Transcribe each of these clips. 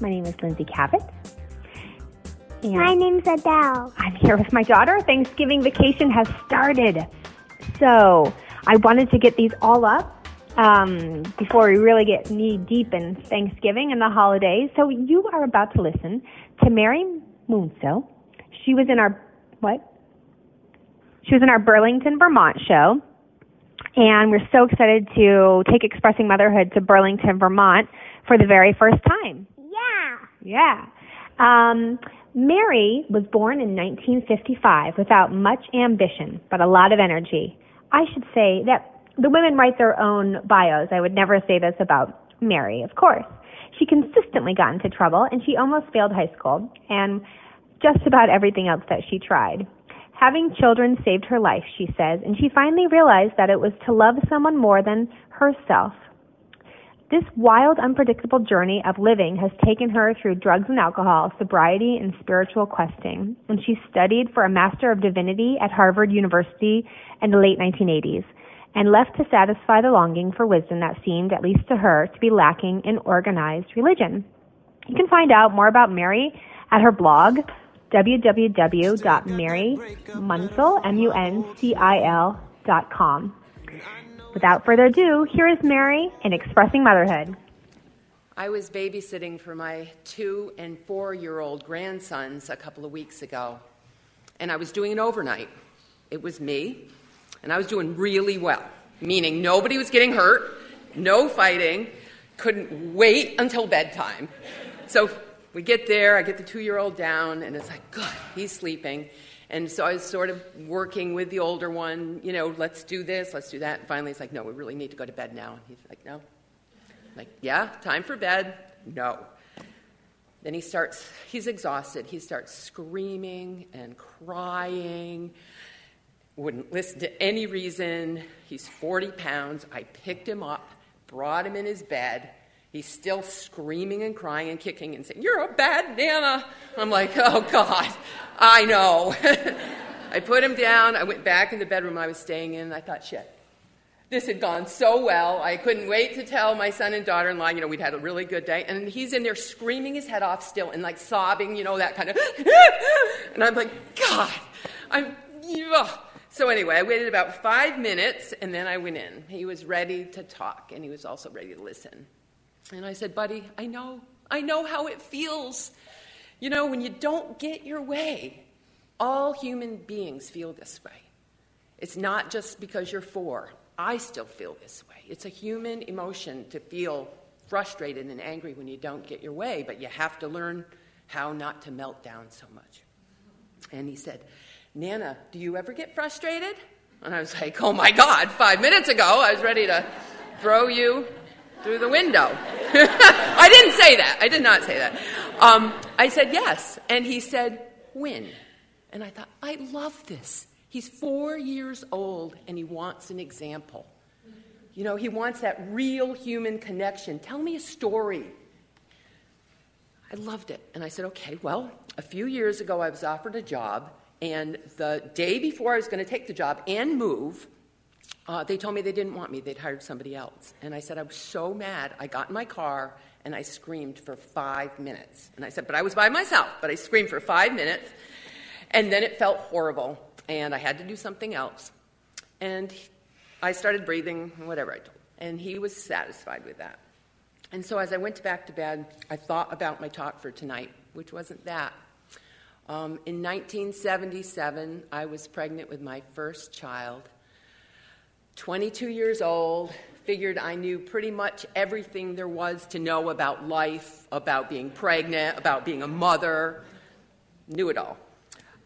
My name is Lindsay Kavet. And My name's Adele. I'm here with my daughter. Thanksgiving vacation has started. So I wanted to get these all up um, before we really get knee deep in Thanksgiving and the holidays. So you are about to listen to Mary Muncil. She was in our, what? She was in our Burlington, Vermont show. And we're so excited to take Expressing Motherhood to Burlington, Vermont for the very first time. Yeah. Um, Mary was born in 1955 without much ambition, but a lot of energy. I should say that the women write their own bios. I would never say this about Mary, of course. She consistently got into trouble and she almost failed high school and just about everything else that she tried. Having children saved her life, she says, and she finally realized that it was to love someone more than herself. This wild, unpredictable journey of living has taken her through drugs and alcohol, sobriety, and spiritual questing. And she studied for a Master of Divinity at Harvard University in the late 1980s and left to satisfy the longing for wisdom that seemed, at least to her, to be lacking in organized religion. You can find out more about Mary at her blog, www.marymuncil, M-U-N-C-I-L dot com. Without further ado, here is Mary in Expressing Motherhood. I was babysitting for my two and four year old grandsons a couple of weeks ago, and I was doing an overnight. It was me, and I was doing really well, meaning nobody was getting hurt, no fighting, couldn't wait until bedtime. So we get there, I get the two year old down, and it's like, good, he's sleeping. And so I was sort of working with the older one, you know, let's do this, let's do that. And finally, he's like, no, we really need to go to bed now. And he's like, no. I'm like, yeah, time for bed. No. Then he starts, he's exhausted. He starts screaming and crying, wouldn't listen to any reason. He's 40 pounds. I picked him up, brought him in his bed. He's still screaming and crying and kicking and saying, You're a bad Nana. I'm like, Oh, God, I know. I put him down. I went back in the bedroom I was staying in, I thought, Shit, this had gone so well. I couldn't wait to tell my son and daughter in law, you know, we'd had a really good day. And he's in there screaming his head off still and like sobbing, you know, that kind of. and I'm like, God, I'm. Ugh. So anyway, I waited about five minutes and then I went in. He was ready to talk and he was also ready to listen. And I said, Buddy, I know, I know how it feels. You know, when you don't get your way, all human beings feel this way. It's not just because you're four. I still feel this way. It's a human emotion to feel frustrated and angry when you don't get your way, but you have to learn how not to melt down so much. And he said, Nana, do you ever get frustrated? And I was like, oh my God, five minutes ago I was ready to throw you through the window. I didn't say that. I did not say that. Um, I said yes. And he said, when? And I thought, I love this. He's four years old and he wants an example. You know, he wants that real human connection. Tell me a story. I loved it. And I said, okay, well, a few years ago I was offered a job, and the day before I was going to take the job and move, uh, they told me they didn't want me. They'd hired somebody else. And I said, I was so mad. I got in my car and I screamed for five minutes. And I said, but I was by myself, but I screamed for five minutes. And then it felt horrible, and I had to do something else. And I started breathing, whatever I told. And he was satisfied with that. And so as I went back to bed, I thought about my talk for tonight, which wasn't that. Um, in 1977, I was pregnant with my first child. 22 years old, figured I knew pretty much everything there was to know about life, about being pregnant, about being a mother, knew it all.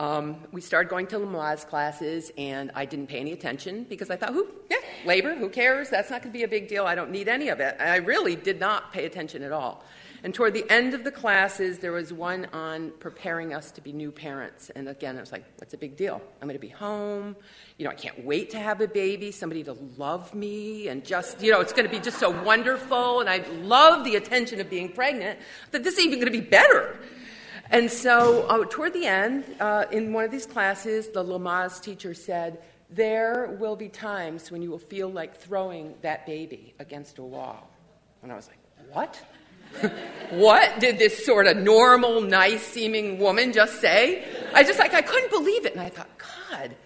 Um, we started going to Lamaze classes, and I didn't pay any attention because I thought, who, yeah, labor, who cares? That's not going to be a big deal. I don't need any of it. I really did not pay attention at all. And toward the end of the classes, there was one on preparing us to be new parents. And again, I was like, what's a big deal? I'm going to be home. You know, I can't wait to have a baby, somebody to love me, and just, you know, it's going to be just so wonderful. And I love the attention of being pregnant, that this is even going to be better. And so, uh, toward the end, uh, in one of these classes, the Lamaze teacher said, There will be times when you will feel like throwing that baby against a wall. And I was like, What? what did this sort of normal, nice seeming woman just say? I just like, I couldn't believe it. And I thought, God,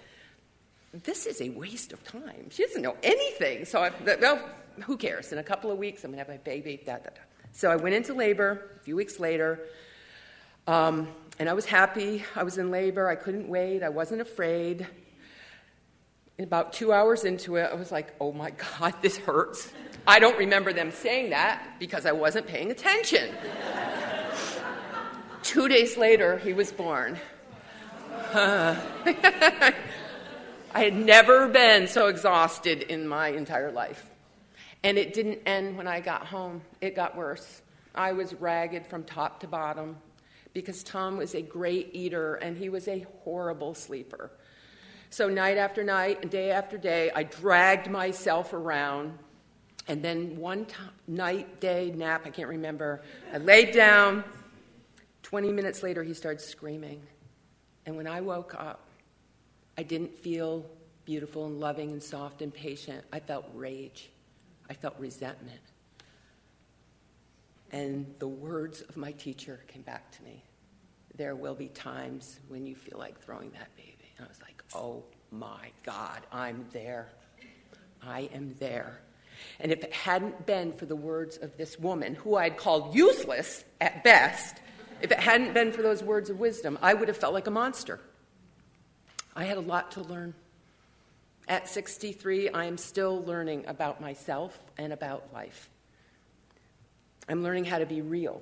this is a waste of time. She doesn't know anything. So, I, well, who cares? In a couple of weeks, I'm going to have my baby. Da, da, da. So I went into labor a few weeks later. Um, and I was happy. I was in labor. I couldn't wait. I wasn't afraid. And about two hours into it, I was like, oh my God, this hurts. I don't remember them saying that because I wasn't paying attention. two days later, he was born. I had never been so exhausted in my entire life. And it didn't end when I got home, it got worse. I was ragged from top to bottom because Tom was a great eater and he was a horrible sleeper. So, night after night and day after day, I dragged myself around. And then one t- night, day, nap, I can't remember, I laid down. 20 minutes later, he started screaming. And when I woke up, I didn't feel beautiful and loving and soft and patient. I felt rage, I felt resentment. And the words of my teacher came back to me. There will be times when you feel like throwing that baby. And I was like, oh my God, I'm there. I am there. And if it hadn't been for the words of this woman, who I'd called useless at best, if it hadn't been for those words of wisdom, I would have felt like a monster. I had a lot to learn. At 63, I am still learning about myself and about life. I'm learning how to be real.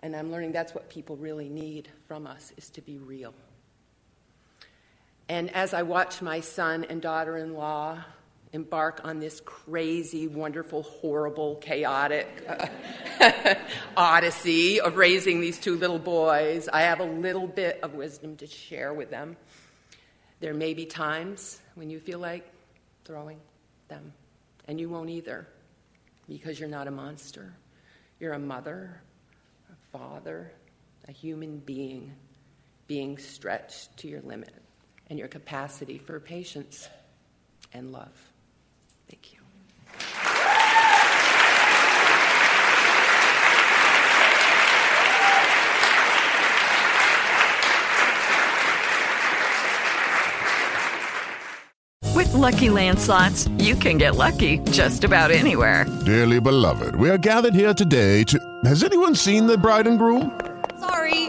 And I'm learning that's what people really need from us is to be real. And as I watch my son and daughter in law embark on this crazy, wonderful, horrible, chaotic uh, odyssey of raising these two little boys, I have a little bit of wisdom to share with them. There may be times when you feel like throwing them, and you won't either because you're not a monster. You're a mother, a father, a human being being stretched to your limit and your capacity for patience and love. Thank you. With Lucky Land slots, you can get lucky just about anywhere. Dearly beloved, we are gathered here today to. Has anyone seen the bride and groom?